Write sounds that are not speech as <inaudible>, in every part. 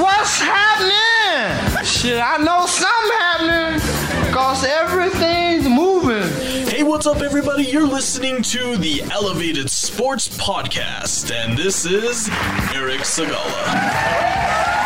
What's happening? Shit, I know something happening. Cause everything's moving. Hey, what's up, everybody? You're listening to the Elevated Sports Podcast, and this is Eric Sigala.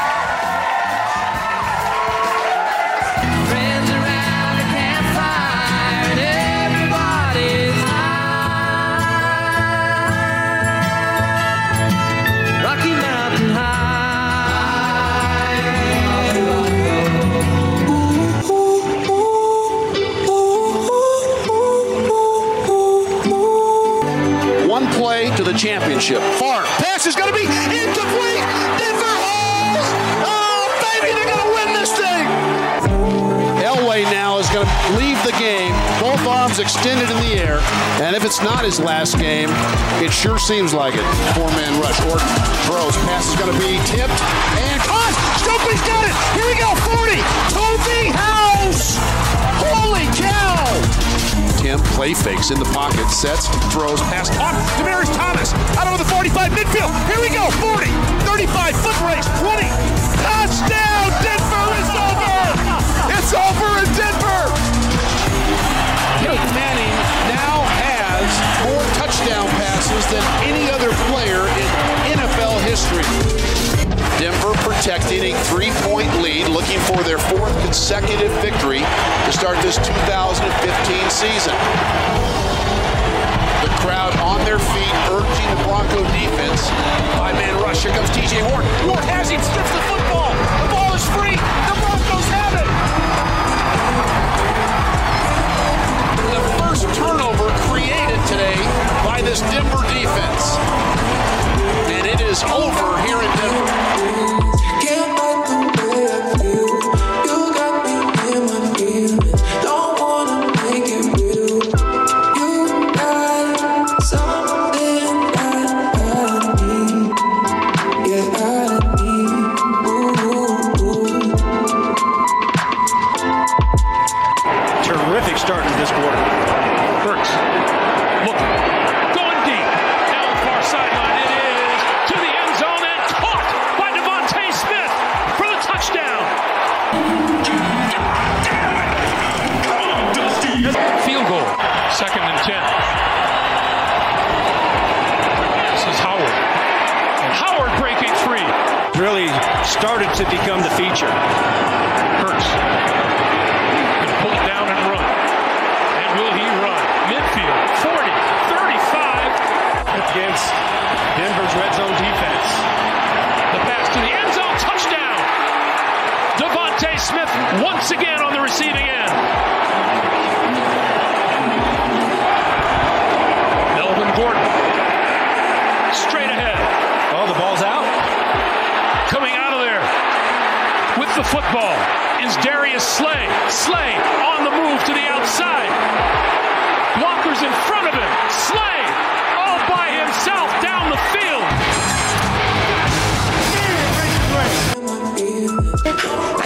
The championship. Far. Pass is going to be incomplete. Denver holds. Oh, baby, they're going to win this thing. Elway now is going to leave the game, both arms extended in the air. And if it's not his last game, it sure seems like it. Four man rush. Orton throws. Pass is going to be tipped and caught. Stokley's got it. Here we go. 40. Toby House. Holy play fakes in the pocket, sets, throws, pass off. Demaryius Thomas out over the 45 midfield. Here we go. 40, 35, foot race, 20. Touchdown. Denver is over. It's over in Denver. Peyton Manning now has more touchdown passes than any other player in NFL history. Denver protecting a three-point lead, looking for their fourth consecutive victory to start this 2015 season. The crowd on their feet, urging the Bronco defense. Five-man rush. Here comes T.J. Ward. Ward has him, strips the football. The ball is free. The Broncos have it. The first turnover created today by this Denver defense. And it is over here in Denver. To become the feature. Hurts. Pull it down and run. And will he run? Midfield, 40, 35. Against Denver's red zone defense. The pass to the end zone, touchdown. DeVonta Smith once again on the receiving end. The football is Darius Slay. Slay on the move to the outside. Walker's in front of him. Slay all by himself down the field.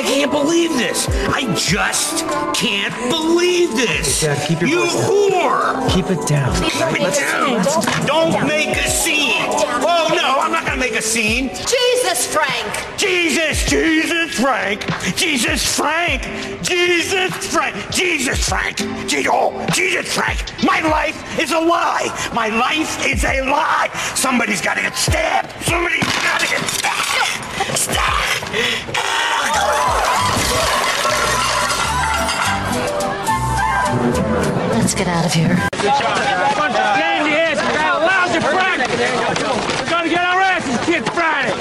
Can't believe this. I just can't believe this. Dad, keep your you voice down. whore. Keep it down. Keep it down. Don't make a scene. Oh no, I'm not gonna make a scene. Jesus, Frank! Jesus, Jesus, Frank. Jesus, Frank. Jesus, Frank. Jesus, Frank. Je- oh, Jesus, Frank. My life is a lie. My life is a lie. Somebody's gotta get stabbed. Somebody's gotta get stabbed. Stabbed. Let's get out of here. Good Bunch of candy ass got a lousy practice. We're gonna get our asses kicked Friday.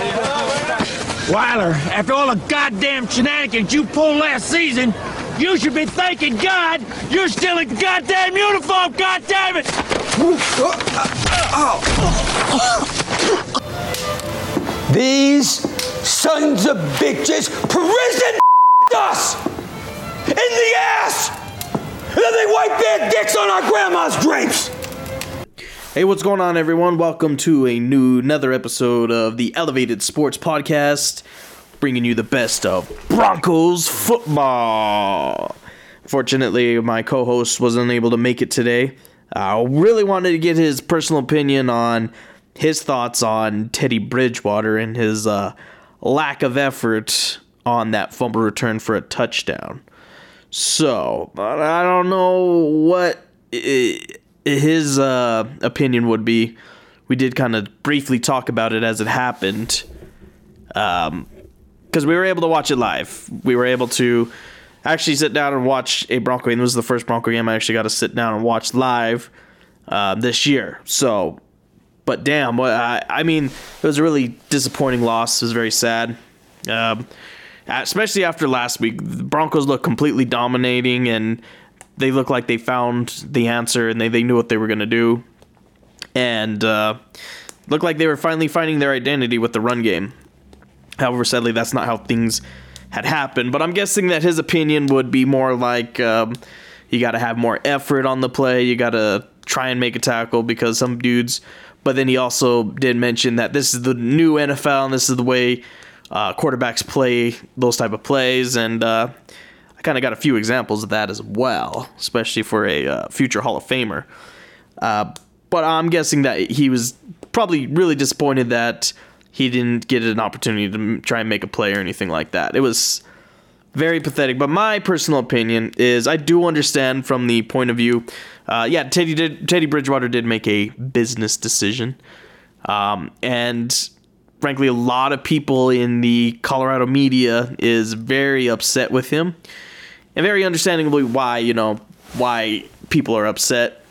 Weiler, after all the goddamn shenanigans you pulled last season, you should be thanking God you're still in goddamn uniform, goddamn it! These sons of bitches prison <laughs> us in the ass! And then they wipe their dicks on our grandma's drapes! Hey, what's going on, everyone? Welcome to a new, another episode of the Elevated Sports Podcast, bringing you the best of Broncos football. Fortunately, my co-host wasn't able to make it today. I really wanted to get his personal opinion on his thoughts on Teddy Bridgewater and his uh, lack of effort on that fumble return for a touchdown. So, I don't know what his uh, opinion would be. We did kind of briefly talk about it as it happened. Um, because we were able to watch it live. We were able to actually sit down and watch a Bronco game. This was the first Bronco game I actually got to sit down and watch live uh, this year. So, but damn, what I, I mean, it was a really disappointing loss. It was very sad, um, especially after last week. The Broncos looked completely dominating, and they look like they found the answer and they, they knew what they were going to do, and uh, looked like they were finally finding their identity with the run game. However, sadly, that's not how things had happened. But I'm guessing that his opinion would be more like um, you got to have more effort on the play. You got to try and make a tackle because some dudes. But then he also did mention that this is the new NFL and this is the way uh, quarterbacks play those type of plays. And uh, I kind of got a few examples of that as well, especially for a uh, future Hall of Famer. Uh, but I'm guessing that he was probably really disappointed that he didn't get an opportunity to try and make a play or anything like that. It was very pathetic. But my personal opinion is I do understand from the point of view. Uh, yeah, Teddy did. Teddy Bridgewater did make a business decision, um, and frankly, a lot of people in the Colorado media is very upset with him, and very understandably why. You know why people are upset.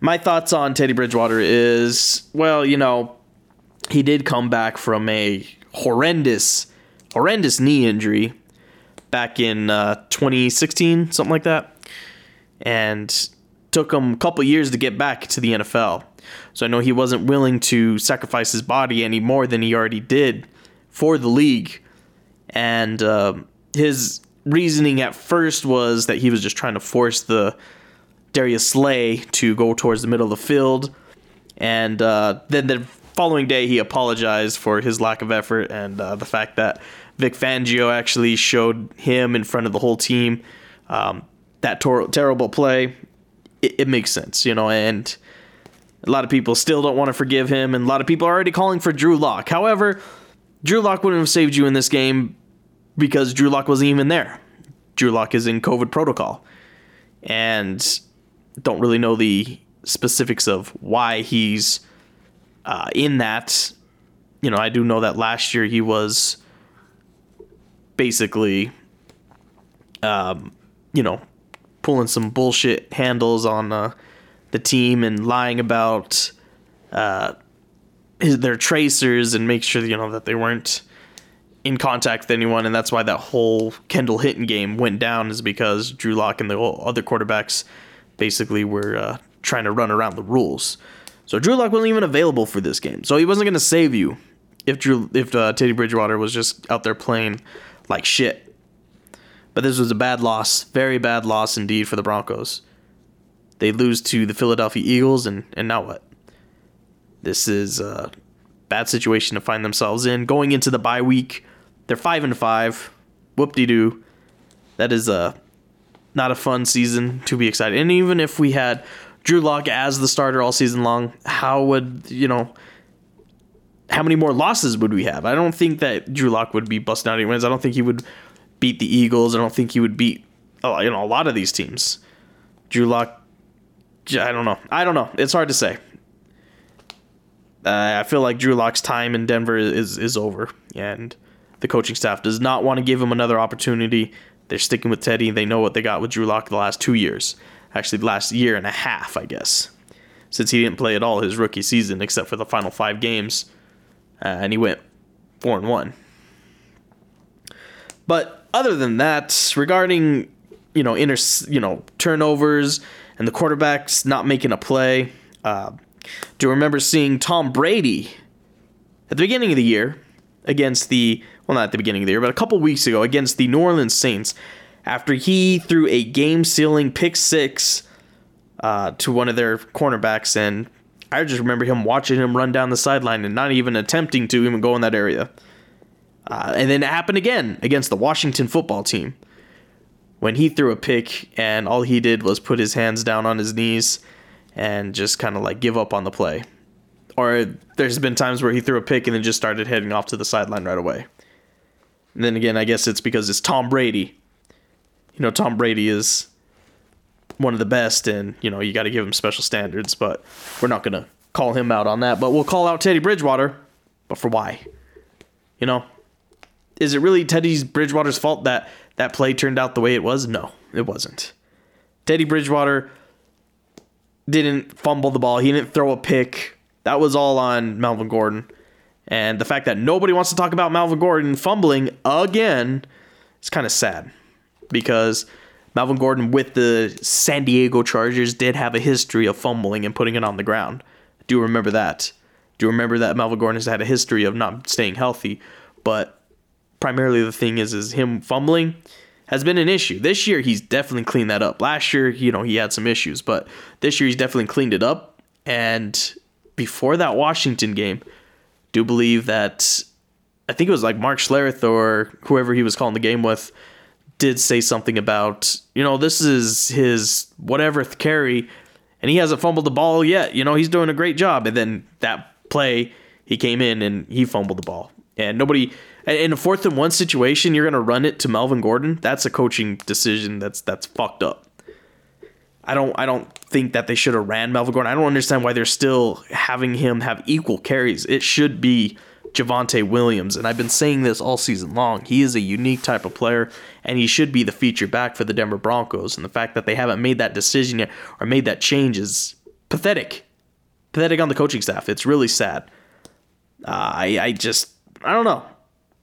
My thoughts on Teddy Bridgewater is well, you know, he did come back from a horrendous, horrendous knee injury back in uh, 2016, something like that, and took him a couple years to get back to the NFL. So I know he wasn't willing to sacrifice his body any more than he already did for the league, and uh, his reasoning at first was that he was just trying to force the Darius Slay to go towards the middle of the field, and uh, then the following day he apologized for his lack of effort and uh, the fact that Vic Fangio actually showed him in front of the whole team um, that tor- terrible play. It, it makes sense, you know, and a lot of people still don't want to forgive him, and a lot of people are already calling for Drew Lock. However, Drew Lock wouldn't have saved you in this game because Drew Lock wasn't even there. Drew Lock is in COVID protocol, and don't really know the specifics of why he's uh, in that. You know, I do know that last year he was basically, um, you know, pulling some bullshit handles on uh, the team and lying about uh, his, their tracers and make sure you know that they weren't in contact with anyone, and that's why that whole Kendall Hinton game went down is because Drew Lock and the other quarterbacks basically were uh, trying to run around the rules. So Drew Lock wasn't even available for this game, so he wasn't going to save you if Drew if uh, Teddy Bridgewater was just out there playing like shit. But this was a bad loss, very bad loss indeed for the Broncos. They lose to the Philadelphia Eagles, and and now what? This is a bad situation to find themselves in going into the bye week. They're five and five. Whoop de doo. That is a not a fun season to be excited. And even if we had Drew Lock as the starter all season long, how would you know? How many more losses would we have? I don't think that Drew Lock would be busting out any wins. I don't think he would beat the Eagles. I don't think he would beat you know a lot of these teams. Drew Lock, I don't know. I don't know. It's hard to say. Uh, I feel like Drew Lock's time in Denver is is over, and the coaching staff does not want to give him another opportunity. They're sticking with Teddy. They know what they got with Drew Lock the last two years, actually the last year and a half, I guess, since he didn't play at all his rookie season except for the final five games, uh, and he went four and one. But other than that, regarding you know inter you know turnovers and the quarterbacks not making a play, uh, do remember seeing Tom Brady at the beginning of the year against the well not at the beginning of the year but a couple weeks ago against the New Orleans Saints after he threw a game-sealing pick six uh, to one of their cornerbacks and I just remember him watching him run down the sideline and not even attempting to even go in that area. Uh, and then it happened again against the Washington football team when he threw a pick and all he did was put his hands down on his knees and just kind of like give up on the play. Or there's been times where he threw a pick and then just started heading off to the sideline right away. And then again, I guess it's because it's Tom Brady. You know, Tom Brady is one of the best, and you know you got to give him special standards. But we're not gonna call him out on that. But we'll call out Teddy Bridgewater. But for why? You know, is it really Teddy's Bridgewater's fault that that play turned out the way it was? No, it wasn't. Teddy Bridgewater didn't fumble the ball. He didn't throw a pick. That was all on Melvin Gordon. And the fact that nobody wants to talk about Melvin Gordon fumbling again is kind of sad because Melvin Gordon with the San Diego Chargers did have a history of fumbling and putting it on the ground. Do you remember that. Do you remember that Melvin Gordon has had a history of not staying healthy, but primarily the thing is is him fumbling has been an issue. This year he's definitely cleaned that up. Last year, you know, he had some issues, but this year he's definitely cleaned it up. And before that Washington game, do believe that I think it was like Mark Schlereth or whoever he was calling the game with did say something about, you know, this is his whatever carry and he hasn't fumbled the ball yet. You know, he's doing a great job. And then that play, he came in and he fumbled the ball. And nobody in a fourth and one situation, you're gonna run it to Melvin Gordon. That's a coaching decision that's that's fucked up. I don't I don't think that they should have ran Melvin Gordon. I don't understand why they're still having him have equal carries. It should be Javonte Williams, and I've been saying this all season long. He is a unique type of player, and he should be the feature back for the Denver Broncos. And the fact that they haven't made that decision yet or made that change is pathetic. Pathetic on the coaching staff. It's really sad. Uh, I I just I don't know.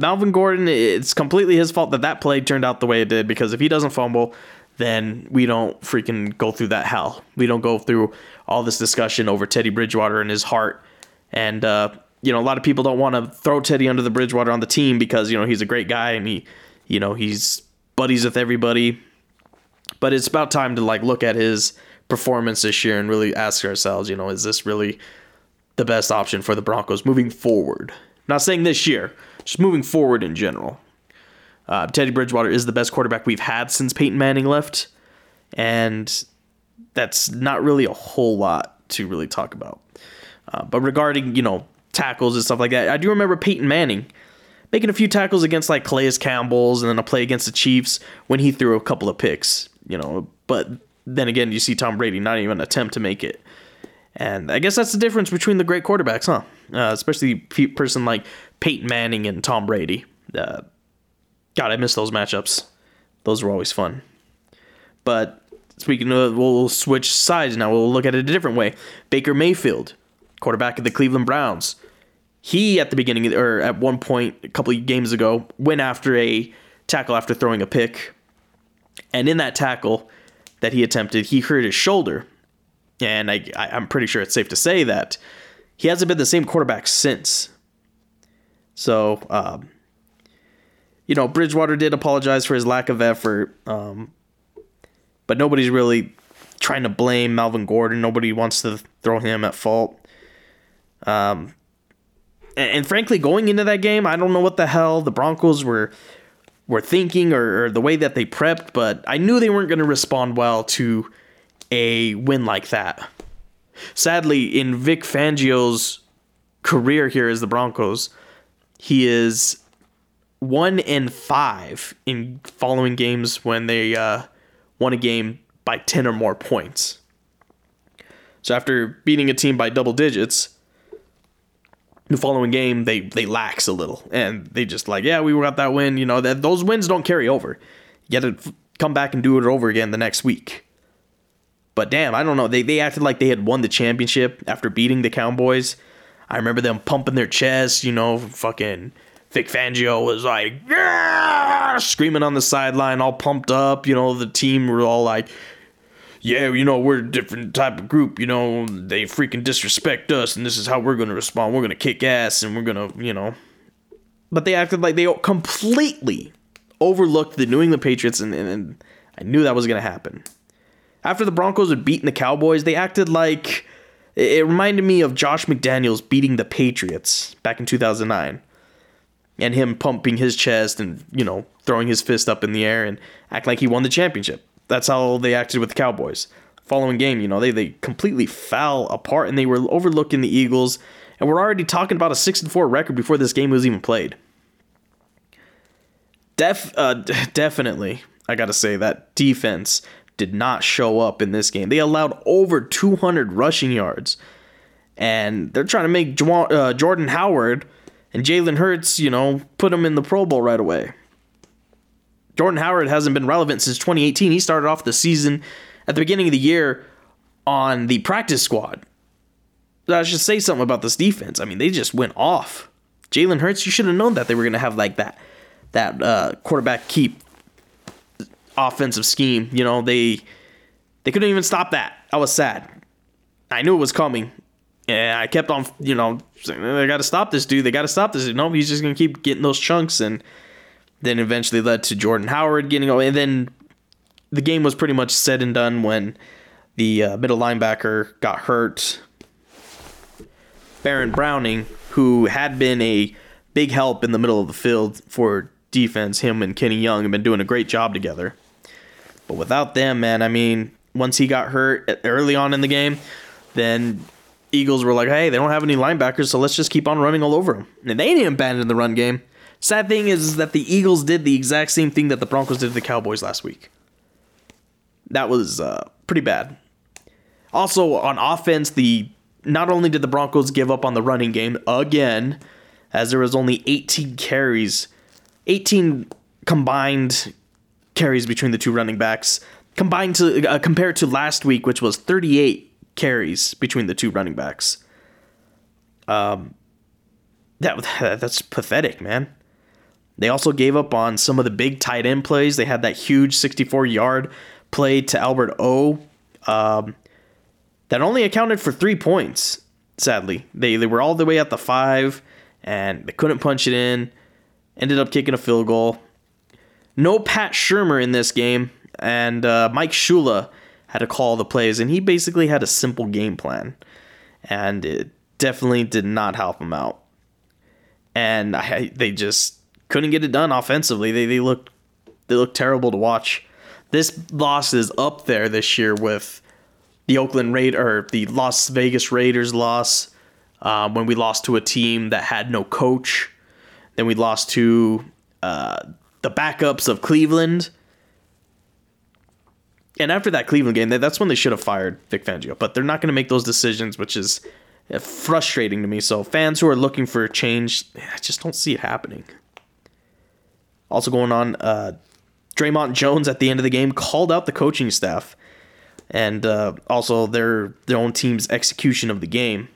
Melvin Gordon, it's completely his fault that that play turned out the way it did because if he doesn't fumble, then we don't freaking go through that hell. We don't go through all this discussion over Teddy Bridgewater and his heart. And, uh, you know, a lot of people don't want to throw Teddy under the Bridgewater on the team because, you know, he's a great guy and he, you know, he's buddies with everybody. But it's about time to, like, look at his performance this year and really ask ourselves, you know, is this really the best option for the Broncos moving forward? not saying this year, just moving forward in general. Uh, Teddy Bridgewater is the best quarterback we've had since Peyton Manning left, and that's not really a whole lot to really talk about. Uh, but regarding you know tackles and stuff like that, I do remember Peyton Manning making a few tackles against like Calais Campbell's and then a play against the Chiefs when he threw a couple of picks. You know, but then again, you see Tom Brady not even attempt to make it. And I guess that's the difference between the great quarterbacks, huh? Uh, especially a person like Peyton Manning and Tom Brady. Uh, God, I miss those matchups. Those were always fun. But speaking of, we'll switch sides now. We'll look at it a different way. Baker Mayfield, quarterback of the Cleveland Browns. He, at the beginning, or at one point a couple of games ago, went after a tackle after throwing a pick. And in that tackle that he attempted, he hurt his shoulder. And I, I'm pretty sure it's safe to say that he hasn't been the same quarterback since. So, um, you know, Bridgewater did apologize for his lack of effort, um, but nobody's really trying to blame Melvin Gordon. Nobody wants to throw him at fault. Um, and, and frankly, going into that game, I don't know what the hell the Broncos were were thinking or, or the way that they prepped, but I knew they weren't going to respond well to a win like that. Sadly, in Vic Fangio's career here as the Broncos, he is one in five in following games when they uh, won a game by 10 or more points. So after beating a team by double digits, the following game they they lax a little. And they just like yeah we got that win you know that those wins don't carry over. You got to come back and do it over again the next week. But damn i don't know. They, they acted like they had won the championship after beating the cowboys I remember them pumping their chest, you know, fucking Vic Fangio was like, yeah, screaming on the sideline, all pumped up. You know, the team were all like, yeah, you know, we're a different type of group. You know, they freaking disrespect us, and this is how we're going to respond. We're going to kick ass, and we're going to, you know. But they acted like they completely overlooked the New England Patriots, and, and, and I knew that was going to happen. After the Broncos had beaten the Cowboys, they acted like it reminded me of Josh McDaniels beating the Patriots back in 2009 and him pumping his chest and, you know, throwing his fist up in the air and act like he won the championship. That's how they acted with the Cowboys. Following game, you know, they, they completely fell apart and they were overlooking the Eagles and we're already talking about a 6 and 4 record before this game was even played. Def, uh, <laughs> definitely, I gotta say that defense did not show up in this game. They allowed over 200 rushing yards, and they're trying to make uh, Jordan Howard and Jalen Hurts, you know, put him in the Pro Bowl right away. Jordan Howard hasn't been relevant since 2018. He started off the season at the beginning of the year on the practice squad. I should say something about this defense. I mean, they just went off. Jalen Hurts, you should have known that they were going to have like that that uh, quarterback keep offensive scheme. You know, they they couldn't even stop that. I was sad. I knew it was coming. And I kept on, you know, saying, they got to stop this dude. They got to stop this. No, he's just going to keep getting those chunks. And then eventually led to Jordan Howard getting away. And then the game was pretty much said and done when the uh, middle linebacker got hurt. Baron Browning, who had been a big help in the middle of the field for defense, him and Kenny Young have been doing a great job together. But without them, man, I mean, once he got hurt early on in the game, then Eagles were like, hey, they don't have any linebackers, so let's just keep on running all over them. And they didn't abandon the run game. Sad thing is that the Eagles did the exact same thing that the Broncos did to the Cowboys last week. That was uh, pretty bad. Also, on offense, the not only did the Broncos give up on the running game again, as there was only 18 carries, 18 combined carries between the two running backs, combined to uh, compared to last week, which was 38 carries between the two running backs. Um, that <laughs> that's pathetic, man. They also gave up on some of the big tight end plays. They had that huge 64 yard play to Albert O. Um, that only accounted for three points. Sadly, they they were all the way at the five, and they couldn't punch it in. Ended up kicking a field goal. No Pat Shurmur in this game, and uh, Mike Shula had to call the plays, and he basically had a simple game plan, and it definitely did not help him out. And I, they just couldn't get it done offensively. They they looked they looked terrible to watch. This loss is up there this year with the Oakland Raid or the Las Vegas Raiders loss um, when we lost to a team that had no coach. Then we lost to uh, the backups of Cleveland. And after that Cleveland game, that's when they should have fired Vic Fangio. But they're not going to make those decisions, which is uh, frustrating to me. So fans who are looking for a change, I just don't see it happening. Also going on, uh, Dre'Mont Jones at the end of the game called out the coaching staff and uh, also their their own team's execution of the game.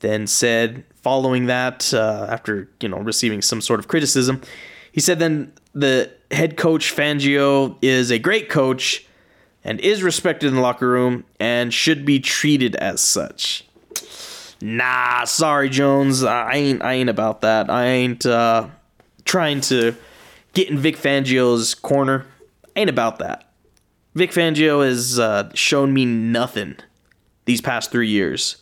Then said, following that, uh, after you know receiving some sort of criticism, he said, "Then the head coach Fangio is a great coach and is respected in the locker room and should be treated as such." Nah, sorry, Jones. I ain't. I ain't about that. I ain't uh, trying to get in Vic Fangio's corner. Ain't about that. Vic Fangio has uh, shown me nothing these past three years.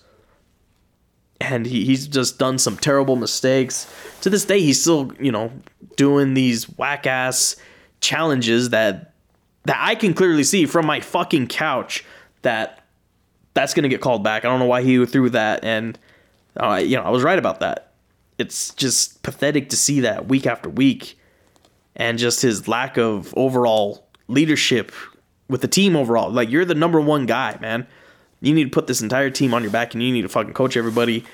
And he, he's just done some terrible mistakes. To this day, he's still, you know, doing these whack ass challenges that that I can clearly see from my fucking couch that that's gonna get called back. I don't know why he threw that, and uh, you know I was right about that. It's just pathetic to see that week after week, and just his lack of overall leadership with the team overall. Like you're the number one guy, man. You need to put this entire team on your back, and you need to fucking coach everybody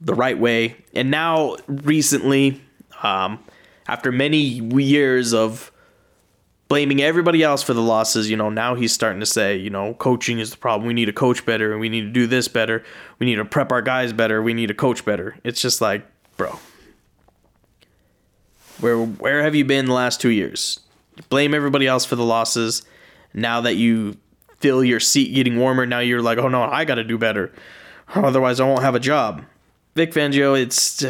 the right way. And now, recently, um, after many years of blaming everybody else for the losses, you know, now he's starting to say, you know, coaching is the problem. We need to coach better, and we need to do this better. We need to prep our guys better. We need to coach better. It's just like, bro, where where have you been the last two years? You blame everybody else for the losses. Now that you feel your seat getting warmer, now you're like, oh no, I got to do better. Otherwise, I won't have a job. Vic Fangio, it's.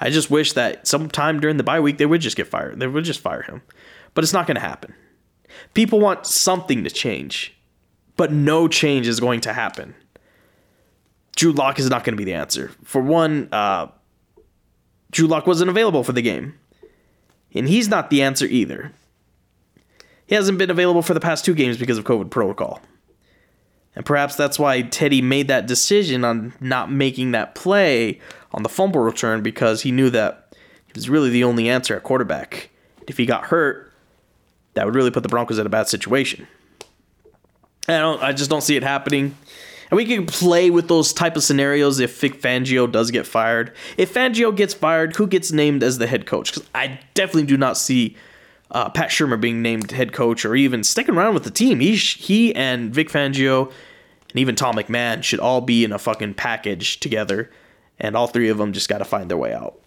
I just wish that sometime during the bye week they would just get fired. They would just fire him. But it's not going to happen. People want something to change, but no change is going to happen. Drew Lock is not going to be the answer. For one, uh, Drew Lock wasn't available for the game, and he's not the answer either. He hasn't been available for the past two games because of COVID protocol. And perhaps that's why Teddy made that decision on not making that play on the fumble return because he knew that he was really the only answer at quarterback. If he got hurt, that would really put the Broncos in a bad situation. I don't. I just don't see it happening. And we can play with those type of scenarios if Vic Fangio does get fired. If Fangio gets fired, who gets named as the head coach? Because I definitely do not see uh, Pat Shurmur being named head coach or even sticking around with the team. He he and Vic Fangio and even Tom McMahon should all be in a fucking package together, and all three of them just got to find their way out.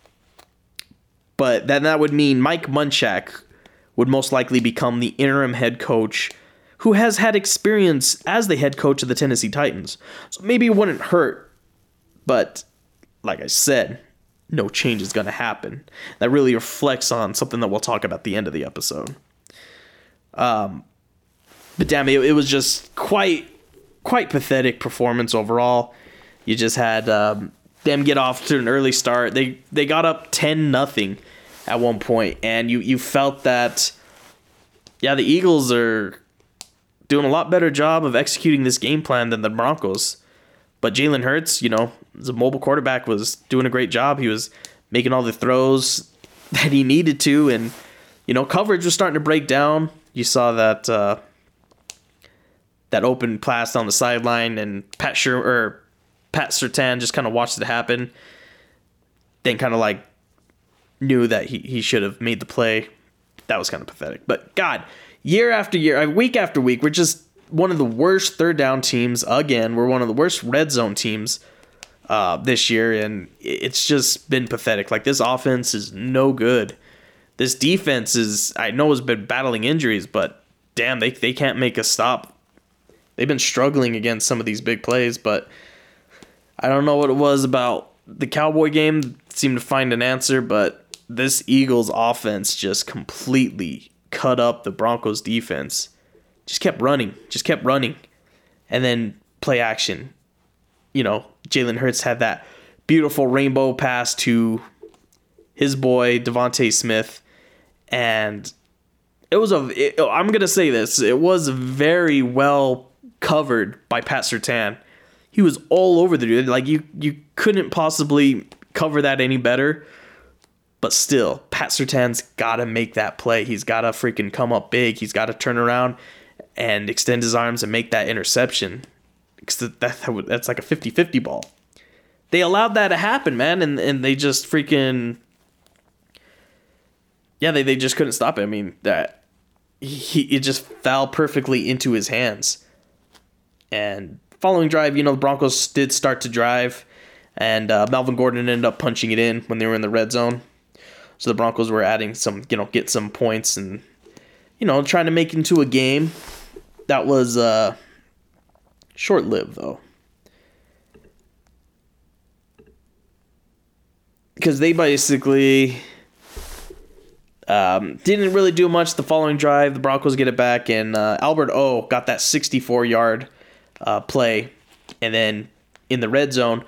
But then that would mean Mike Munchak would most likely become the interim head coach who has had experience as the head coach of the Tennessee Titans. So maybe it wouldn't hurt, but like I said, no change is going to happen. That really reflects on something that we'll talk about at the end of the episode. Um, but damn, it, it was just quite quite pathetic performance overall. You just had um, them get off to an early start. They they got up ten nothing at one point, and you you felt that yeah, the Eagles are doing a lot better job of executing this game plan than the Broncos. But Jalen Hurts, you know, as a mobile quarterback, was doing a great job. He was making all the throws that he needed to, and you know, coverage was starting to break down. You saw that uh, that open pass on the sideline, and Pat Sher or Pat Surtain just kind of watched it happen. Then kind of like knew that he, he should have made the play. That was kind of pathetic. But God, year after year, week after week, we're just one of the worst third down teams again. We're one of the worst red zone teams uh, this year, and it's just been pathetic. Like this offense is no good. This defense is I know has been battling injuries, but damn, they they can't make a stop. They've been struggling against some of these big plays, but I don't know what it was about the Cowboy game. Seemed to find an answer, but this Eagles offense just completely cut up the Broncos defense. Just kept running, just kept running. And then play action. You know, Jalen Hurts had that beautiful rainbow pass to his boy DeVonta Smith and it was a it, oh, I'm going to say this, it was very well covered by Pat Surtain. He was all over the dude. Like you you couldn't possibly cover that any better. But still, Pat Surtain's got to make that play. He's got to freaking come up big. He's got to turn around and extend his arms and make that interception. Because that, that, that's like a 50 50 ball. They allowed that to happen, man, and, and they just freaking. Yeah, they, they just couldn't stop it. I mean, that. He, it just fell perfectly into his hands. And following drive, you know, the Broncos did start to drive, and uh, Melvin Gordon ended up punching it in when they were in the red zone. So the Broncos were adding some, you know, get some points and, you know, trying to make into a game that was uh, short lived, though. Because they basically um, didn't really do much the following drive. The Broncos get it back, and uh, Albert O got that 64 yard uh, play. And then in the red zone,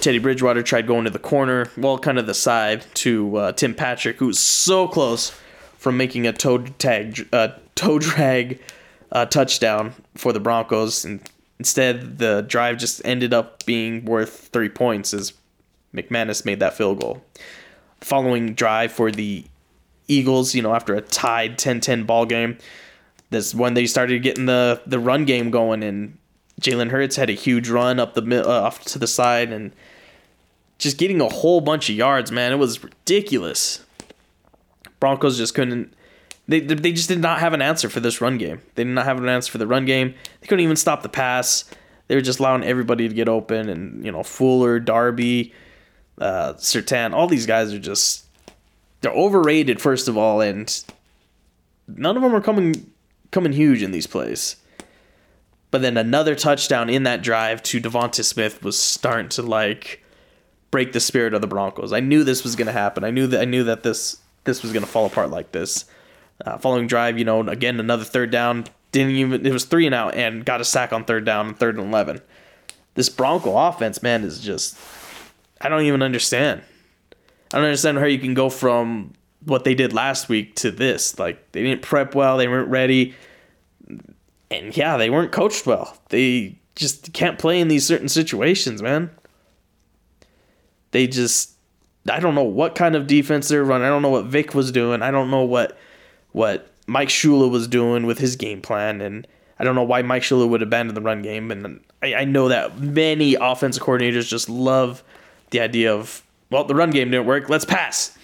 Teddy Bridgewater tried going to the corner, well, kind of the side to uh, Tim Patrick, who was so close from making a toe tag, uh, toe drag uh, touchdown for the Broncos. And instead, the drive just ended up being worth three points as McManus made that field goal. Following drive for the Eagles, you know, after a tied 10-10 ball game, that's when they started getting the the run game going, and Jalen Hurts had a huge run up the uh, off to the side and just getting a whole bunch of yards. Man, it was ridiculous. Broncos just couldn't. They, they just did not have an answer for this run game. They did not have an answer for the run game. They couldn't even stop the pass. They were just allowing everybody to get open, and you know Fuller, Darby, uh, Surtain, all these guys are just they're overrated first of all, and none of them are coming coming huge in these plays. But then another touchdown in that drive to Devonta Smith was starting to like break the spirit of the Broncos. I knew this was going to happen. I knew that I knew that this this was going to fall apart like this. Uh, following drive, you know, again another third down. Didn't even it was three and out and got a sack on third down and third and eleven. This Bronco offense, man, is just I don't even understand. I don't understand how you can go from what they did last week to this. Like they didn't prep well, they weren't ready and yeah, they weren't coached well. They just can't play in these certain situations, man. They just I don't know what kind of defense they're running. I don't know what Vic was doing. I don't know what what Mike Shula was doing with his game plan, and I don't know why Mike Shula would abandon the run game. And I, I know that many offensive coordinators just love the idea of well, the run game didn't work. Let's pass.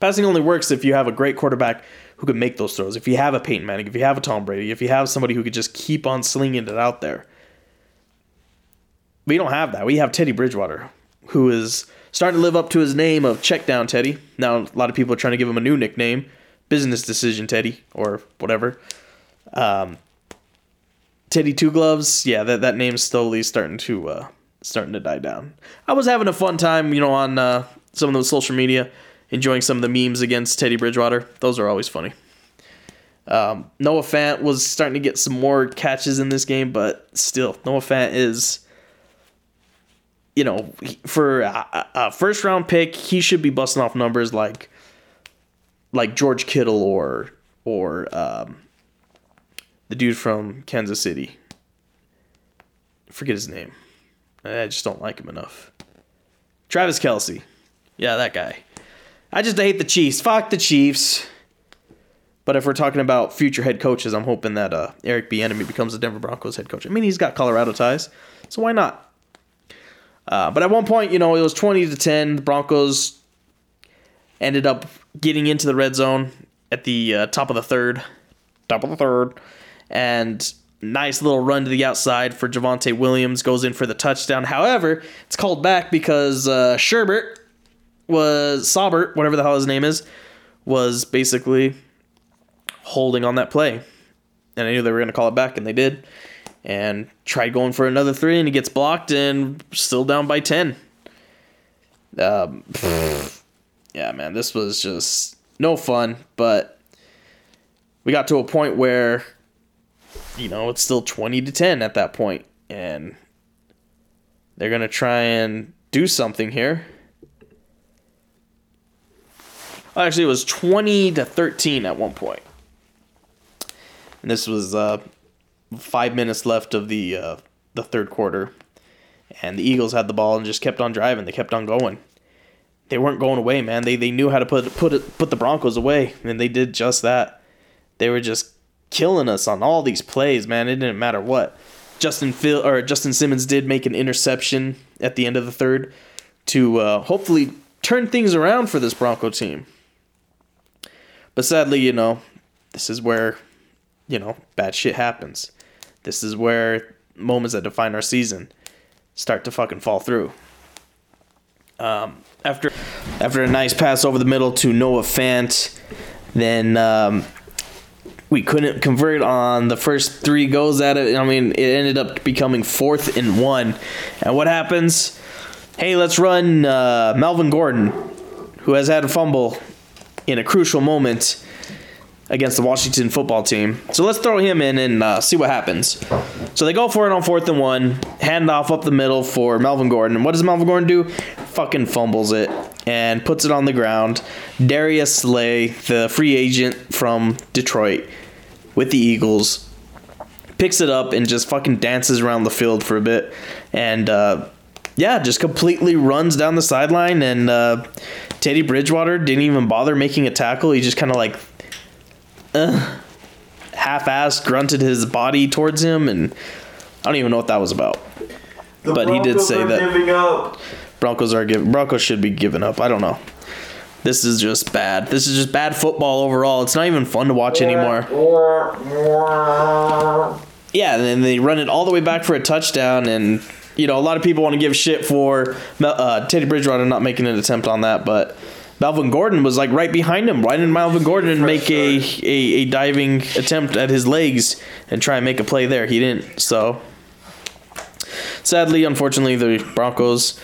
Passing only works if you have a great quarterback who can make those throws. If you have a Peyton Manning, if you have a Tom Brady, if you have somebody who could just keep on slinging it out there. We don't have that. We have Teddy Bridgewater, who is starting to live up to his name of check down Teddy. Now a lot of people are trying to give him a new nickname, business decision Teddy or whatever. Um, Teddy Two Gloves, yeah, that that name's slowly starting to uh, starting to die down. I was having a fun time, you know, on uh, some of the social media, enjoying some of the memes against Teddy Bridgewater. Those are always funny. Um, Noah Fant was starting to get some more catches in this game, but still, Noah Fant is, you know, for a, a first round pick, he should be busting off numbers like, like George Kittle or or um, the dude from Kansas City. Forget his name. I just don't like him enough. Travis Kelce. Yeah, that guy. I just hate the Chiefs. Fuck the Chiefs. But if we're talking about future head coaches, I'm hoping that uh, Eric Bieniemy becomes the Denver Broncos head coach. I mean, he's got Colorado ties, so why not? Uh, but at one point, you know, it was 20 to 10. The Broncos ended up getting into the red zone at the uh, top of the third. Top of the third. And nice little run to the outside for Javonte Williams goes in for the touchdown. However, it's called back because uh, Sherbert was Saubert, whatever the hell his name is, was basically holding on that play. And I knew they were going to call it back, and they did. And tried going for another three, and he gets blocked, and still down by 10. Um, <laughs> yeah, man, this was just no fun, but we got to a point where you know, it's still 20 to 10 at that point and they're going to try and do something here. Actually, it was 20 to 13 at one point. And this was uh, five minutes left of the uh, the third quarter, and the Eagles had the ball and just kept on driving. They kept on going. They weren't going away, man. They they knew how to put put it, put the Broncos away, and they did just that. They were just killing us on all these plays, man. It didn't matter what. Justin Phil or Justin Simmons did make an interception at the end of the third to uh, hopefully turn things around for this Bronco team. But sadly, you know, this is where you know bad shit happens. This is where moments that define our season start to fucking fall through. Um, after after a nice pass over the middle to Noah Fant, then um, we couldn't convert on the first three goes at it. I mean, it ended up becoming fourth and one. And what happens? Hey, let's run uh, Melvin Gordon, who has had a fumble in a crucial moment against the Washington football team. So let's throw him in and uh, see what happens. So they go for it on fourth and one, hand off up the middle for Melvin Gordon. And what does Melvin Gordon do? Fucking fumbles it and puts it on the ground. Darius Slay, the free agent from Detroit with the Eagles, picks it up and just fucking dances around the field for a bit. And uh, yeah, just completely runs down the sideline. And uh, Teddy Bridgewater didn't even bother making a tackle. He just kind of like uh, half-assed grunted his body towards him, and I don't even know what that was about. The but he did say that. Broncos are giving Broncos should be giving up. I don't know. This is just bad. This is just bad football overall. It's not even fun to watch anymore. Yeah, and then they run it all the way back for a touchdown, and you know a lot of people want to give shit for uh, Teddy Bridgewater not making an attempt on that, but Melvin Gordon was like right behind him. Why didn't Melvin Gordon make a, a, a diving attempt at his legs and try and make a play there? He didn't. So sadly, unfortunately, the Broncos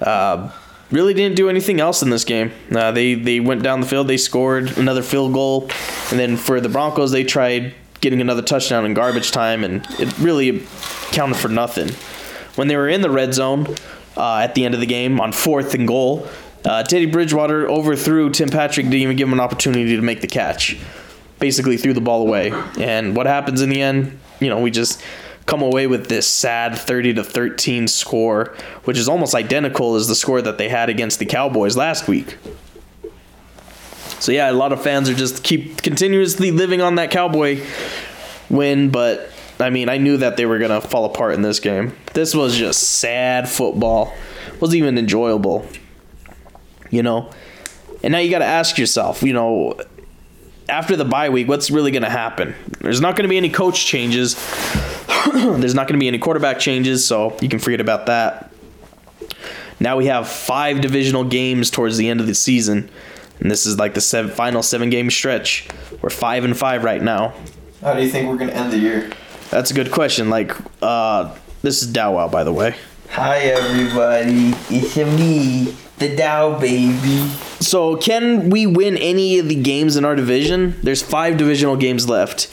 uh, really didn't do anything else in this game. Uh, they they went down the field, they scored another field goal, and then for the Broncos, they tried getting another touchdown in garbage time, and it really counted for nothing. When they were in the red zone uh, at the end of the game on fourth and goal, uh, Teddy Bridgewater overthrew Tim Patrick, didn't even give him an opportunity to make the catch. Basically, threw the ball away. And what happens in the end? You know, we just come away with this sad 30 to 13 score, which is almost identical as the score that they had against the Cowboys last week. So yeah, a lot of fans are just keep continuously living on that Cowboy win, but I mean, I knew that they were gonna fall apart in this game. This was just sad football. wasn't even enjoyable. You know? And now you gotta ask yourself, you know, after the bye week, what's really gonna happen? There's not gonna be any coach changes. <clears throat> There's not gonna be any quarterback changes, so you can forget about that. Now we have five divisional games towards the end of the season, and this is like the seven, final seven game stretch. We're five and five right now. How do you think we're gonna end the year? That's a good question. Like, uh, this is Dow Wow, by the way. Hi everybody, it's me, the Dow baby. So, can we win any of the games in our division? There's five divisional games left.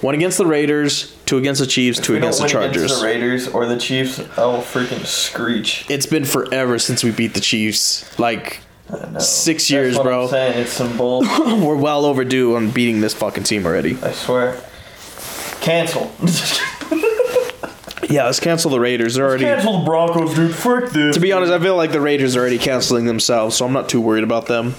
One against the Raiders, two against the Chiefs, two We don't against the win Chargers. Against the Raiders or the Chiefs, I'll freaking screech. it's been forever since we beat the Chiefs. Like six years, bro. It's some bull. <laughs> We're well overdue on beating this fucking team already. I swear. Cancel. <laughs> Yeah, let's cancel the Raiders. They're already. Cancel the Broncos, dude. Frick this. To be honest, I feel like the Raiders are already canceling themselves, so I'm not too worried about them.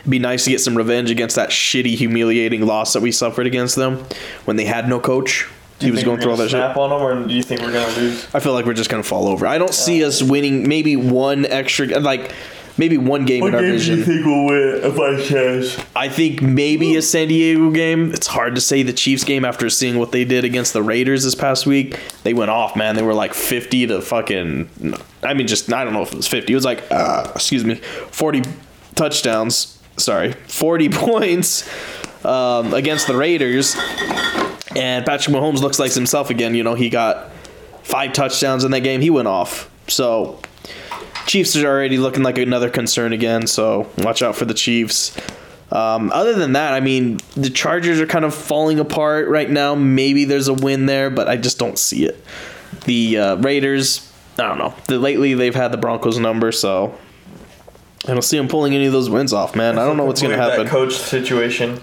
It'd be nice to get some revenge against that shitty, humiliating loss that we suffered against them when they had no coach. He was going through all that shit. snap on them, or do you think we're gonna lose? I feel like we're just gonna fall over. I don't see uh, us winning maybe one extra, like maybe one game in our game division. think we'll win if I chance? I think maybe a San Diego game. It's hard to say the Chiefs game after seeing what they did against the Raiders this past week. They went off, man. They were like 50 to fucking. I mean, just I don't know if it was 50. It was like, uh, excuse me, 40 touchdowns. Sorry, 40 <laughs> points um, against the Raiders. And Patrick Mahomes looks like himself again. You know, he got five touchdowns in that game. He went off. So Chiefs are already looking like another concern again, so watch out for the Chiefs. Um, other than that, I mean, the Chargers are kind of falling apart right now. Maybe there's a win there, but I just don't see it. The uh, Raiders, I don't know. The, lately, they've had the Broncos number, so I don't see them pulling any of those wins off, man. I don't know what's going to happen. That coach situation.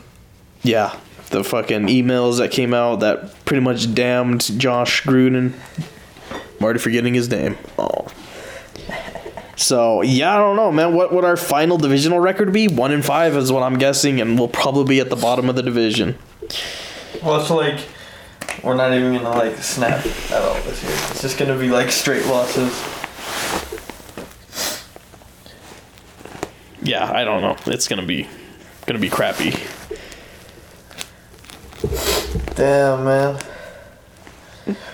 Yeah, the fucking emails that came out that pretty much damned Josh Gruden. I'm already forgetting his name. Oh. So yeah, I don't know, man. What would our final divisional record be? One in five is what I'm guessing, and we'll probably be at the bottom of the division. Well, it's like we're not even gonna like snap at all this year. It's just gonna be like straight losses. Yeah, I don't know. It's gonna be gonna be crappy. Damn, man.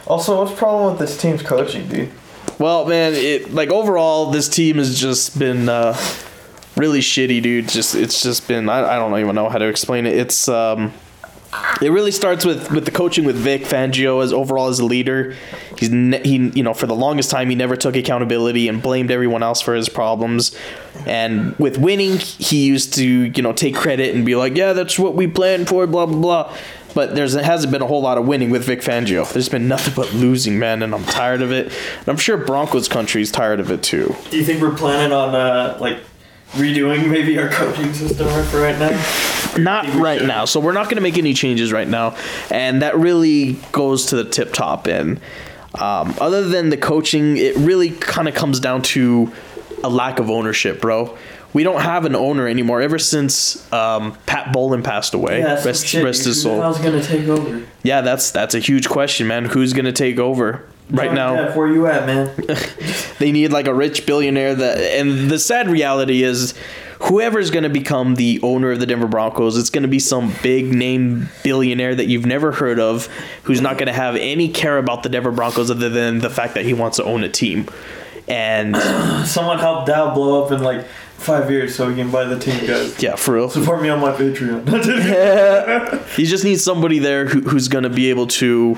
Also, what's the problem with this team's coaching, dude? Well, man, it like overall, this team has just been uh, really shitty, dude. Just it's just been I, I don't even know how to explain it. It's um, it really starts with with the coaching with Vic Fangio as overall as a leader. He's ne- he you know for the longest time he never took accountability and blamed everyone else for his problems. And with winning, he used to you know take credit and be like, yeah, that's what we planned for, blah blah blah. But there's hasn't been a whole lot of winning with Vic Fangio. There's been nothing but losing, man, and I'm tired of it. And I'm sure Broncos country's tired of it too. Do you think we're planning on uh like redoing maybe our coaching system for right now? Not right now. So we're not going to make any changes right now, and that really goes to the tip top. And um, other than the coaching, it really kind of comes down to a lack of ownership, bro. We don't have an owner anymore. Ever since um, Pat Bowlen passed away, rest, rest his soul. How's gonna take over? Yeah, that's that's a huge question, man. Who's going to take over? Right Johnny now, Depp, where you at, man? <laughs> they need like a rich billionaire that and the sad reality is whoever's going to become the owner of the Denver Broncos it's going to be some big name billionaire that you've never heard of who's not going to have any care about the Denver Broncos other than the fact that he wants to own a team and <clears throat> Someone helped Dow blow up and like five years so we can buy the team, guys. yeah for real Support me on my Patreon. you <laughs> just <laughs> need somebody there who, who's going to be able to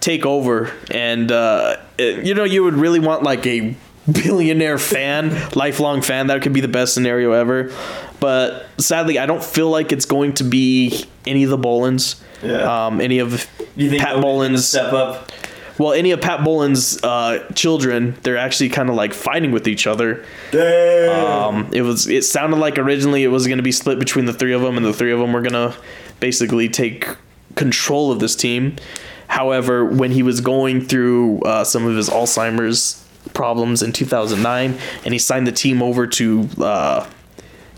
take over and uh, it- you know you would really want like a billionaire fan lifelong fan that could be the best scenario ever but sadly i don't feel like it's going to be any of the Bowlens Yeah. um, any of you think pat Bowlen's step up? Well any of pat Bowlen's uh, children they're actually kind of like fighting with each other Damn. um, it was. It sounded like originally it was going to be split between the three of them, and the three of them were going to basically take control of this team. However, when he was going through uh, some of his Alzheimer's problems in 2009, and he signed the team over to, uh,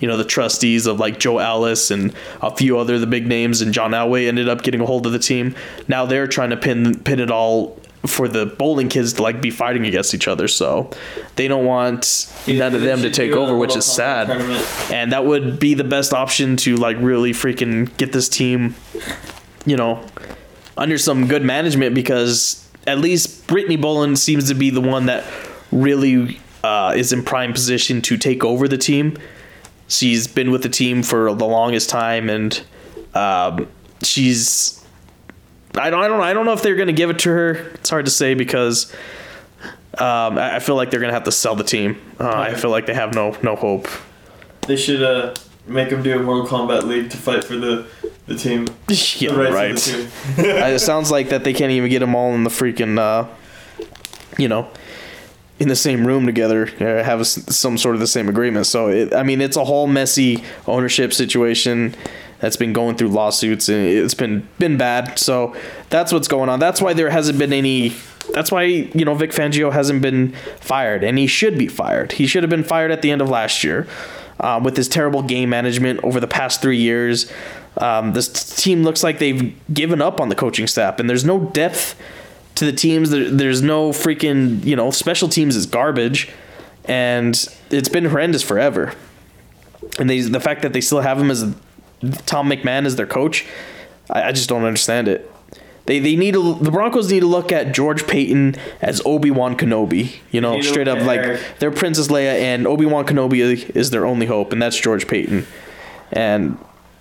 you know, the trustees of like Joe Ellis and a few other the big names, and John Elway ended up getting a hold of the team. Now they're trying to pin pin it all for the Bowlen kids to like be fighting against each other. So they don't want none of them to take over, which is sad. tournament. And that would be the best option to like really freaking get this team, you know, under some good management because at least Brittany Bowlen seems to be the one that really uh, is in prime position to take over the team. She's been with the team for the longest time, and um, she's. I don't, I don't. I don't know if they're going to give it to her. It's hard to say because um, I I feel like they're going to have to sell the team. Uh, I feel like they have no no hope. They should uh, make them do a Mortal Kombat League to fight for the, the team. <laughs> Yeah, the right. The team. <laughs> It sounds like that they can't even get them all in the freaking, uh, you know, in the same room together, uh, have s- some sort of the same agreement. So, it, I mean, it's a whole messy ownership situation that's been going through lawsuits, and it's been been bad. So that's what's going on. That's why there hasn't been any. That's why you know Vic Fangio hasn't been fired, and he should be fired. He should have been fired at the end of last year. Uh, with his terrible game management over the past three years, um, this team looks like they've given up on the coaching staff, and there's no depth to the teams. There, there's no freaking you know special teams is garbage, and it's been horrendous forever. And they, the fact that they still have him as Tom McMahon as their coach, I, I just don't understand it. They, they need to the Broncos need to look at George Paton as Obi Wan Kenobi. You know, straight up like they're Princess Leia and Obi Wan Kenobi is their only hope, and that's George Paton. And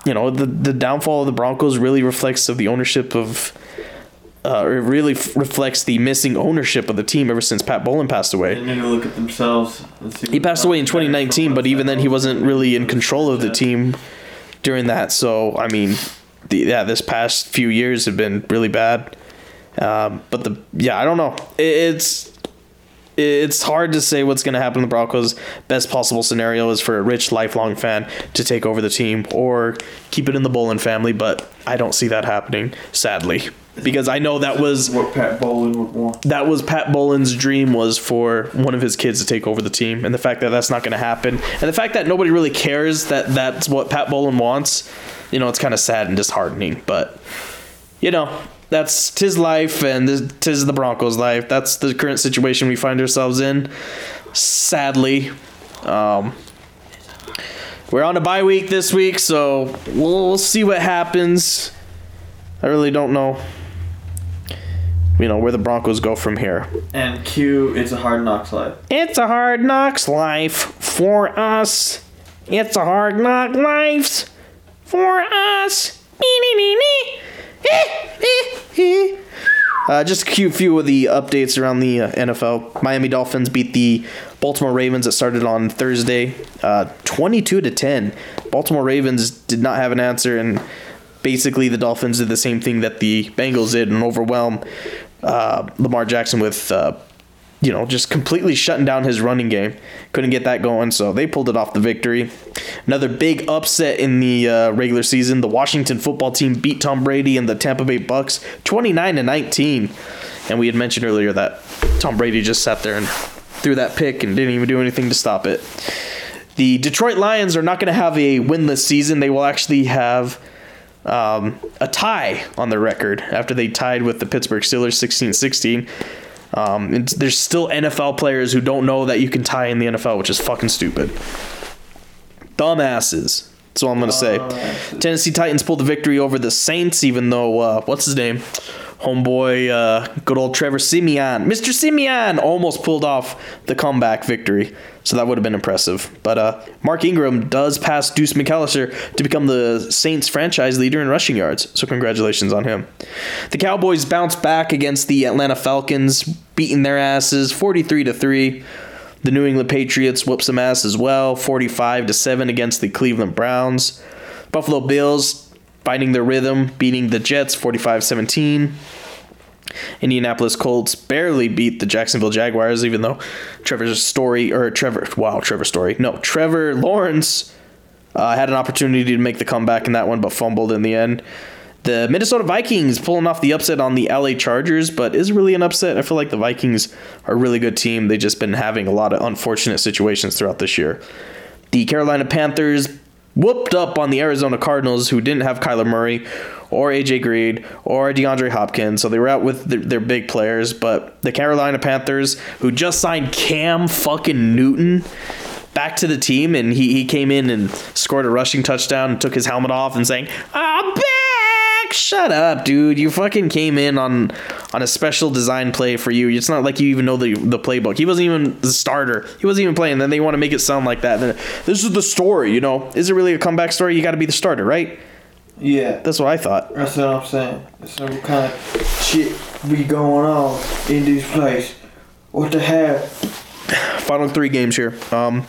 you know the the downfall of the Broncos really reflects of the ownership of. Uh, it really f- reflects the missing ownership of the team ever since Pat Bowlen passed away. They need to look at themselves. He passed away in 2019, but even then he wasn't really in control of the team during that. So I mean, the, yeah, this past few years have been really bad. Um, but the yeah, I don't know. It, it's it's hard to say what's going to happen to the Broncos. Best possible scenario is for a rich, lifelong fan to take over the team or keep it in the Bowlen family, but I don't see that happening, sadly, because I know that was what Pat Bowlen would want. that was Pat Bowlen's dream was for one of his kids to take over the team, and the fact that that's not going to happen, and the fact that nobody really cares that that's what Pat Bowlen wants, you know, it's kind of sad and disheartening. But you know, that's tis life, and this, tis the Broncos' life. That's the current situation we find ourselves in. Sadly, um, we're on a bye week this week, so we'll, we'll see what happens. I really don't know you know where the Broncos go from here. And Q, it's a hard knocks life. It's a hard knocks life for us. It's a hard knock life for us. Uh, just a few, few of the updates around the uh, NFL. Miami Dolphins beat the Baltimore Ravens that started on Thursday, uh, 22 to 10. Baltimore Ravens did not have an answer, and basically the Dolphins did the same thing that the Bengals did and overwhelm uh, Lamar Jackson with uh, you know, just completely shutting down his running game. Couldn't get that going, so they pulled it off the victory. Another big upset in the uh, regular season. The Washington football team beat Tom Brady and the Tampa Bay Bucks 29 to 19. And we had mentioned earlier that Tom Brady just sat there and threw that pick and didn't even do anything to stop it. The Detroit Lions are not going to have a winless season. They will actually have um, a tie on their record after they tied with the Pittsburgh Steelers 16 16. Um, there's still NFL players who don't know that you can tie in the NFL, which is fucking stupid. Dumbasses. That's all I'm gonna say. Tennessee Titans pulled the victory over the Saints, even though uh, what's his name, homeboy, uh, good old Trevor Siemian, Mr. Siemian, almost pulled off the comeback victory. So that would have been impressive. But uh, Mark Ingram does pass Deuce McAllister to become the Saints franchise leader in rushing yards. So congratulations on him. The Cowboys bounce back against the Atlanta Falcons, beating their asses 43 to 3. The New England Patriots whooped some ass as well, 45 to 7 against the Cleveland Browns. Buffalo Bills finding their rhythm, beating the Jets 45-17. Indianapolis Colts barely beat the Jacksonville Jaguars, even though Trevor Story or Trevor, wow, Trevor Story, no, Trevor Lawrence uh, had an opportunity to make the comeback in that one, but fumbled in the end. The Minnesota Vikings pulling off the upset on the LA Chargers, but is really an upset. I feel like the Vikings are a really good team. They've just been having a lot of unfortunate situations throughout this year. The Carolina Panthers whooped up on the Arizona Cardinals, who didn't have Kyler Murray or AJ Green or DeAndre Hopkins, so they were out with their, their big players. But the Carolina Panthers, who just signed Cam fucking Newton back to the team, and he, he came in and scored a rushing touchdown and took his helmet off and saying, "I'm back." Shut up, dude! You fucking came in on on a special design play for you. It's not like you even know the the playbook. He wasn't even the starter. He wasn't even playing. Then they want to make it sound like that. Then this is the story, you know? Is it really a comeback story? You got to be the starter, right? Yeah. That's what I thought. That's what I'm saying. Some kind of shit be going on in this place. What the hell? <sighs> Final three games here. Um,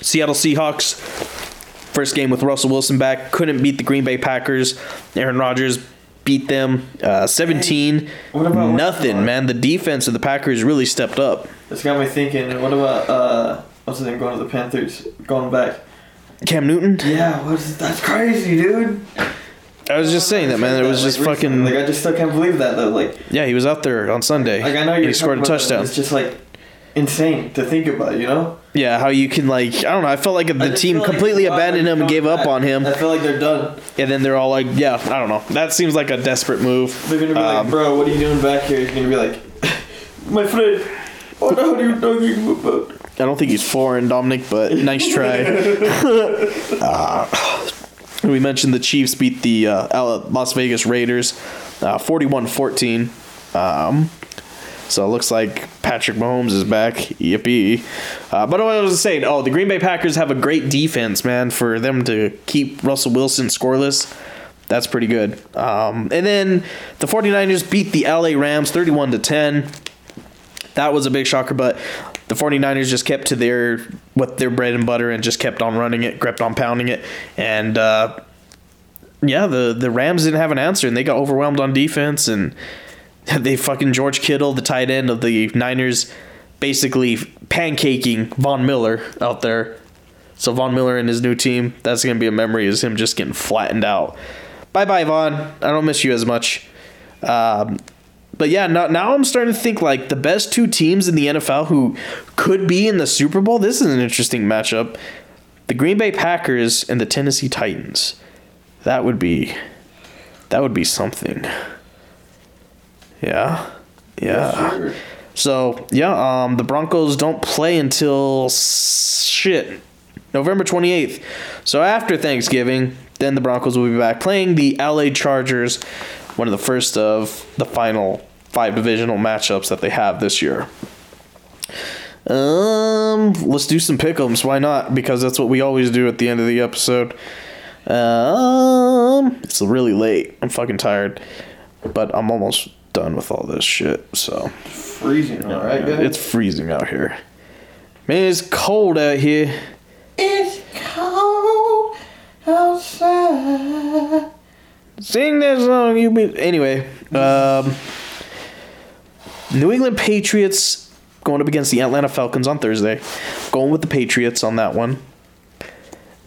Seattle Seahawks. First game with Russell Wilson back. Couldn't beat the Green Bay Packers. Aaron Rodgers beat them uh, 17 What about- nothing, man. The defense of the Packers really stepped up. it's got me thinking. What about uh, what's his name going to the Panthers? Going back. Cam Newton? Yeah, what's that's crazy, dude. I was just saying that, man. It was just Like, fucking. Like I just still can't believe that though. Like Yeah, he was out there on Sunday. like I know he scored a talking about that, touchdown. It's just like insane to think about, you know. Yeah, how you can like I don't know. I felt like the team feel like completely abandoned him and gave up on him, I feel like they're done. and then they're all like, "Yeah, I don't know." That seems like a desperate move. They're gonna be Um, like, bro, what are you doing back here? He's gonna be like, <laughs> my friend, what are you talking about? I don't think he's foreign, Dominic, but <laughs> nice try. <laughs> Uh, we mentioned the Chiefs beat the uh, Las Vegas Raiders uh, 41-14. Um, so it looks like Patrick Mahomes is back. Yippee. Uh, but what I was saying, oh, the Green Bay Packers have a great defense, man, for them to keep Russell Wilson scoreless. That's pretty good. Um, and then the 49ers beat the LA Rams 31 to 10 that was a big shocker, but the 49ers just kept to their what their bread and butter and just kept on running it, kept on pounding it. And uh, yeah, the the Rams didn't have an answer and they got overwhelmed on defense and <laughs> they fucking George Kittle, the tight end of the Niners, basically pancaking Von Miller out there. So Von Miller and his new team, that's gonna be a memory is him just getting flattened out. Bye bye, Von. I don't miss you as much. Um, but yeah, now, now I'm starting to think like the best two teams in the NFL who could be in the Super Bowl. This is an interesting matchup. The Green Bay Packers and the Tennessee Titans. That would be that would be something. Yeah. Yeah. So, yeah, um the Broncos don't play until shit. November 28th. So after Thanksgiving, then the Broncos will be back playing the LA Chargers, one of the first of the final five divisional matchups that they have this year. Um, let's do some pickums. Why not? Because that's what we always do at the end of the episode. Um, it's really late. I'm fucking tired, but I'm almost done with all this shit. So Freezing, alright, guys. it's freezing out here. Man, it's cold out here. It's cold outside. Sing that song, you be. Anyway, um, New England Patriots going up against the Atlanta Falcons on Thursday. Going with the Patriots on that one.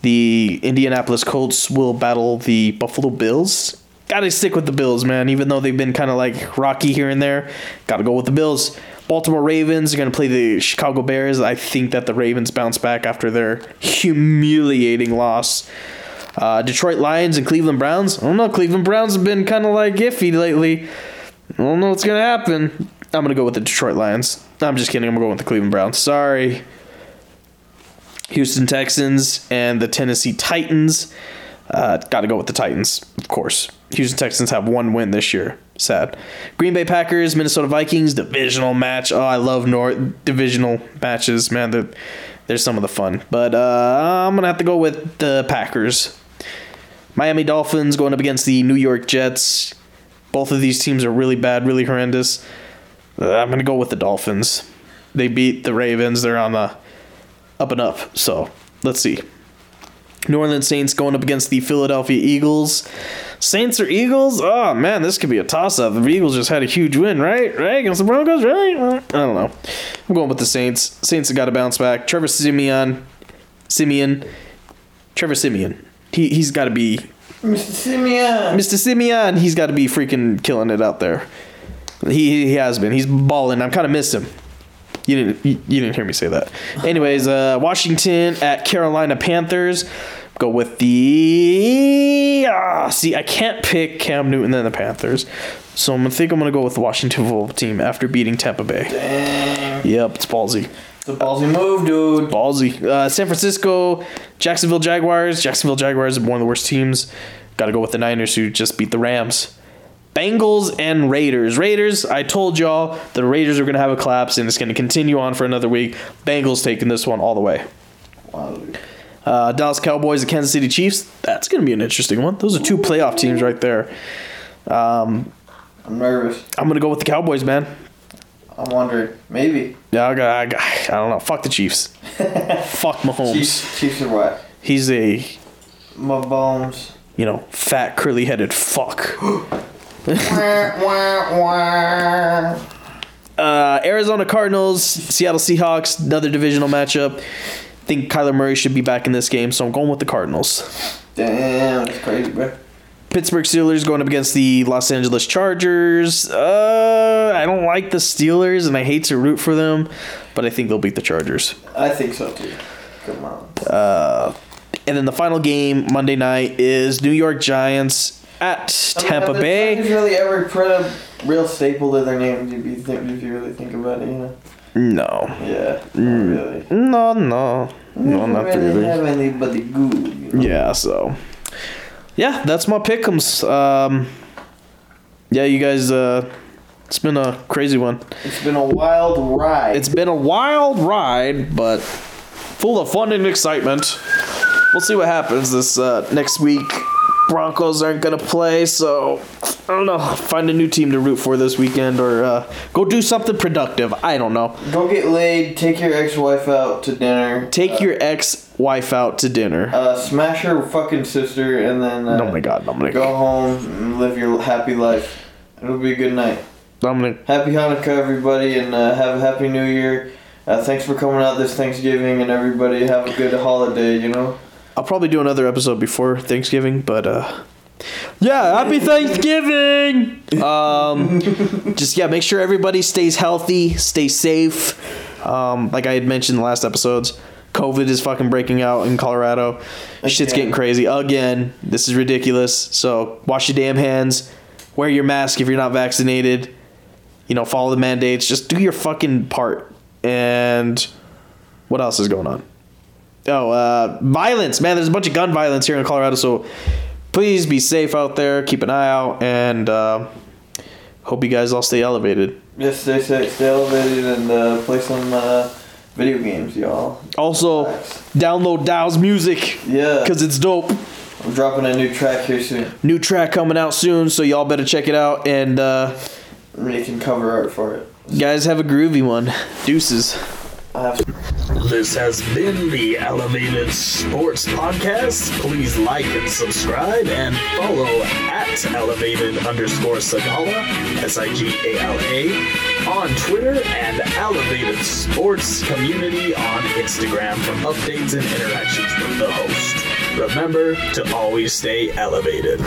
The Indianapolis Colts will battle the Buffalo Bills. Gotta stick with the Bills, man. Even though they've been kind of like rocky here and there, gotta go with the Bills. Baltimore Ravens are gonna play the Chicago Bears. I think that the Ravens bounce back after their humiliating loss. Uh, Detroit Lions and Cleveland Browns. I don't know. Cleveland Browns have been kind of like iffy lately. I don't know what's gonna happen. I'm gonna go with the Detroit Lions. I'm just kidding. I'm gonna go with the Cleveland Browns. Sorry. Houston Texans and the Tennessee Titans. Uh, Got to go with the Titans, of course. Houston Texans have one win this year. Sad. Green Bay Packers, Minnesota Vikings, divisional match. Oh, I love North divisional matches, man. They're, they're some of the fun. But uh, I'm gonna have to go with the Packers. Miami Dolphins going up against the New York Jets. Both of these teams are really bad, really horrendous. Uh, I'm gonna go with the Dolphins. They beat the Ravens. They're on the up and up. So let's see. New Orleans Saints going up against the Philadelphia Eagles. Saints or Eagles? Oh man, this could be a toss-up. The Eagles just had a huge win, right? Right against the Broncos, right? I don't know. I'm going with the Saints. Saints have got to bounce back. Trevor Siemian, Siemian, Trevor Siemian. He he's got to be Mr. Siemian. Mr. Siemian. He's got to be freaking killing it out there. He he has been. He's balling. I'm kind of missed him. You didn't you, you didn't hear me say that. Anyways, uh, Washington at Carolina Panthers. Go with the ah, see. I can't pick Cam Newton and the Panthers, so I'm gonna think I'm gonna go with the Washington football team after beating Tampa Bay. Dang. Yep, it's ballsy. It's a ballsy move, dude. Ballsy. Uh, San Francisco, Jacksonville Jaguars. Jacksonville Jaguars are one of the worst teams. Got to go with the Niners who just beat the Rams. Bengals and Raiders. Raiders, I told y'all the Raiders are going to have a collapse and it's going to continue on for another week. Bengals taking this one all the way. Wow. Uh, Dallas Cowboys and Kansas City Chiefs. That's going to be an interesting one. Those are two playoff teams right there. Um, I'm nervous. I'm going to go with the Cowboys, man. I'm wondering. Maybe. Yeah, I, got, I, got, I don't know. Fuck the Chiefs. <laughs> Fuck Mahomes. Chiefs, Chiefs are what? He's a My bones. you know, fat, curly headed fuck. <gasps> <gasps> Uh, Arizona Cardinals, Seattle Seahawks, another divisional matchup. think Kyler Murray should be back in this game, so I'm going with the Cardinals. Damn, that's crazy, bro. Pittsburgh Steelers going up against the Los Angeles Chargers. Uh, I don't like the Steelers, and I hate to root for them, but I think they'll beat the Chargers. I think so too. Come on. Uh, and then the final game Monday night is New York Giants at Tampa Have the Bay. Giants really a real staple to their name? If you think, if you really think about it, you know. No, Yeah. Not really. no, no, no, not really really. have anybody good. You know? Yeah, so yeah, that's my pickums. Um, yeah, you guys. Uh, it's been a crazy one. It's been a wild ride. It's been a wild ride, but full of fun and excitement. We'll see what happens this uh, next week. Broncos aren't gonna play, so I don't know. Find a new team to root for this weekend, or uh, go do something productive. I don't know. Go get laid. Take your ex-wife out to dinner. Take your ex-wife out to dinner. Uh, smash her fucking sister, and then uh, oh my god, Dominic. go home and live your happy life. It'll be a good night. Dominic. Happy Hanukkah, everybody, and uh, have a happy New Year. Uh, thanks for coming out this Thanksgiving, and everybody have a good holiday. You know. I'll probably do another episode before Thanksgiving, but uh yeah, happy Thanksgiving. Um <laughs> just yeah, make sure everybody stays healthy, stay safe. Um like I had mentioned in the last episodes, COVID is fucking breaking out in Colorado. Shit's getting crazy again. This is ridiculous. So, wash your damn hands. Wear your mask if you're not vaccinated. You know, follow the mandates. Just do your fucking part. And what else is going on? Oh, uh, violence, man. There's a bunch of gun violence here in Colorado, so please be safe out there. Keep an eye out, and uh, hope you guys all stay elevated. Just stay stay, stay elevated and uh, play some uh, video games, y'all. Also, download Dow's music Yeah. because it's dope. I'm dropping a new track here soon. New track coming out soon, so y'all better check it out. And uh, Making cover art for it. guys, have a groovy one. Deuces. This has been the Elevated Sports Podcast. Please like and subscribe and follow at elevated underscore Sigala, S I G A L A, on Twitter and Elevated Sports Community on Instagram for updates and interactions with the host. Remember to always stay elevated.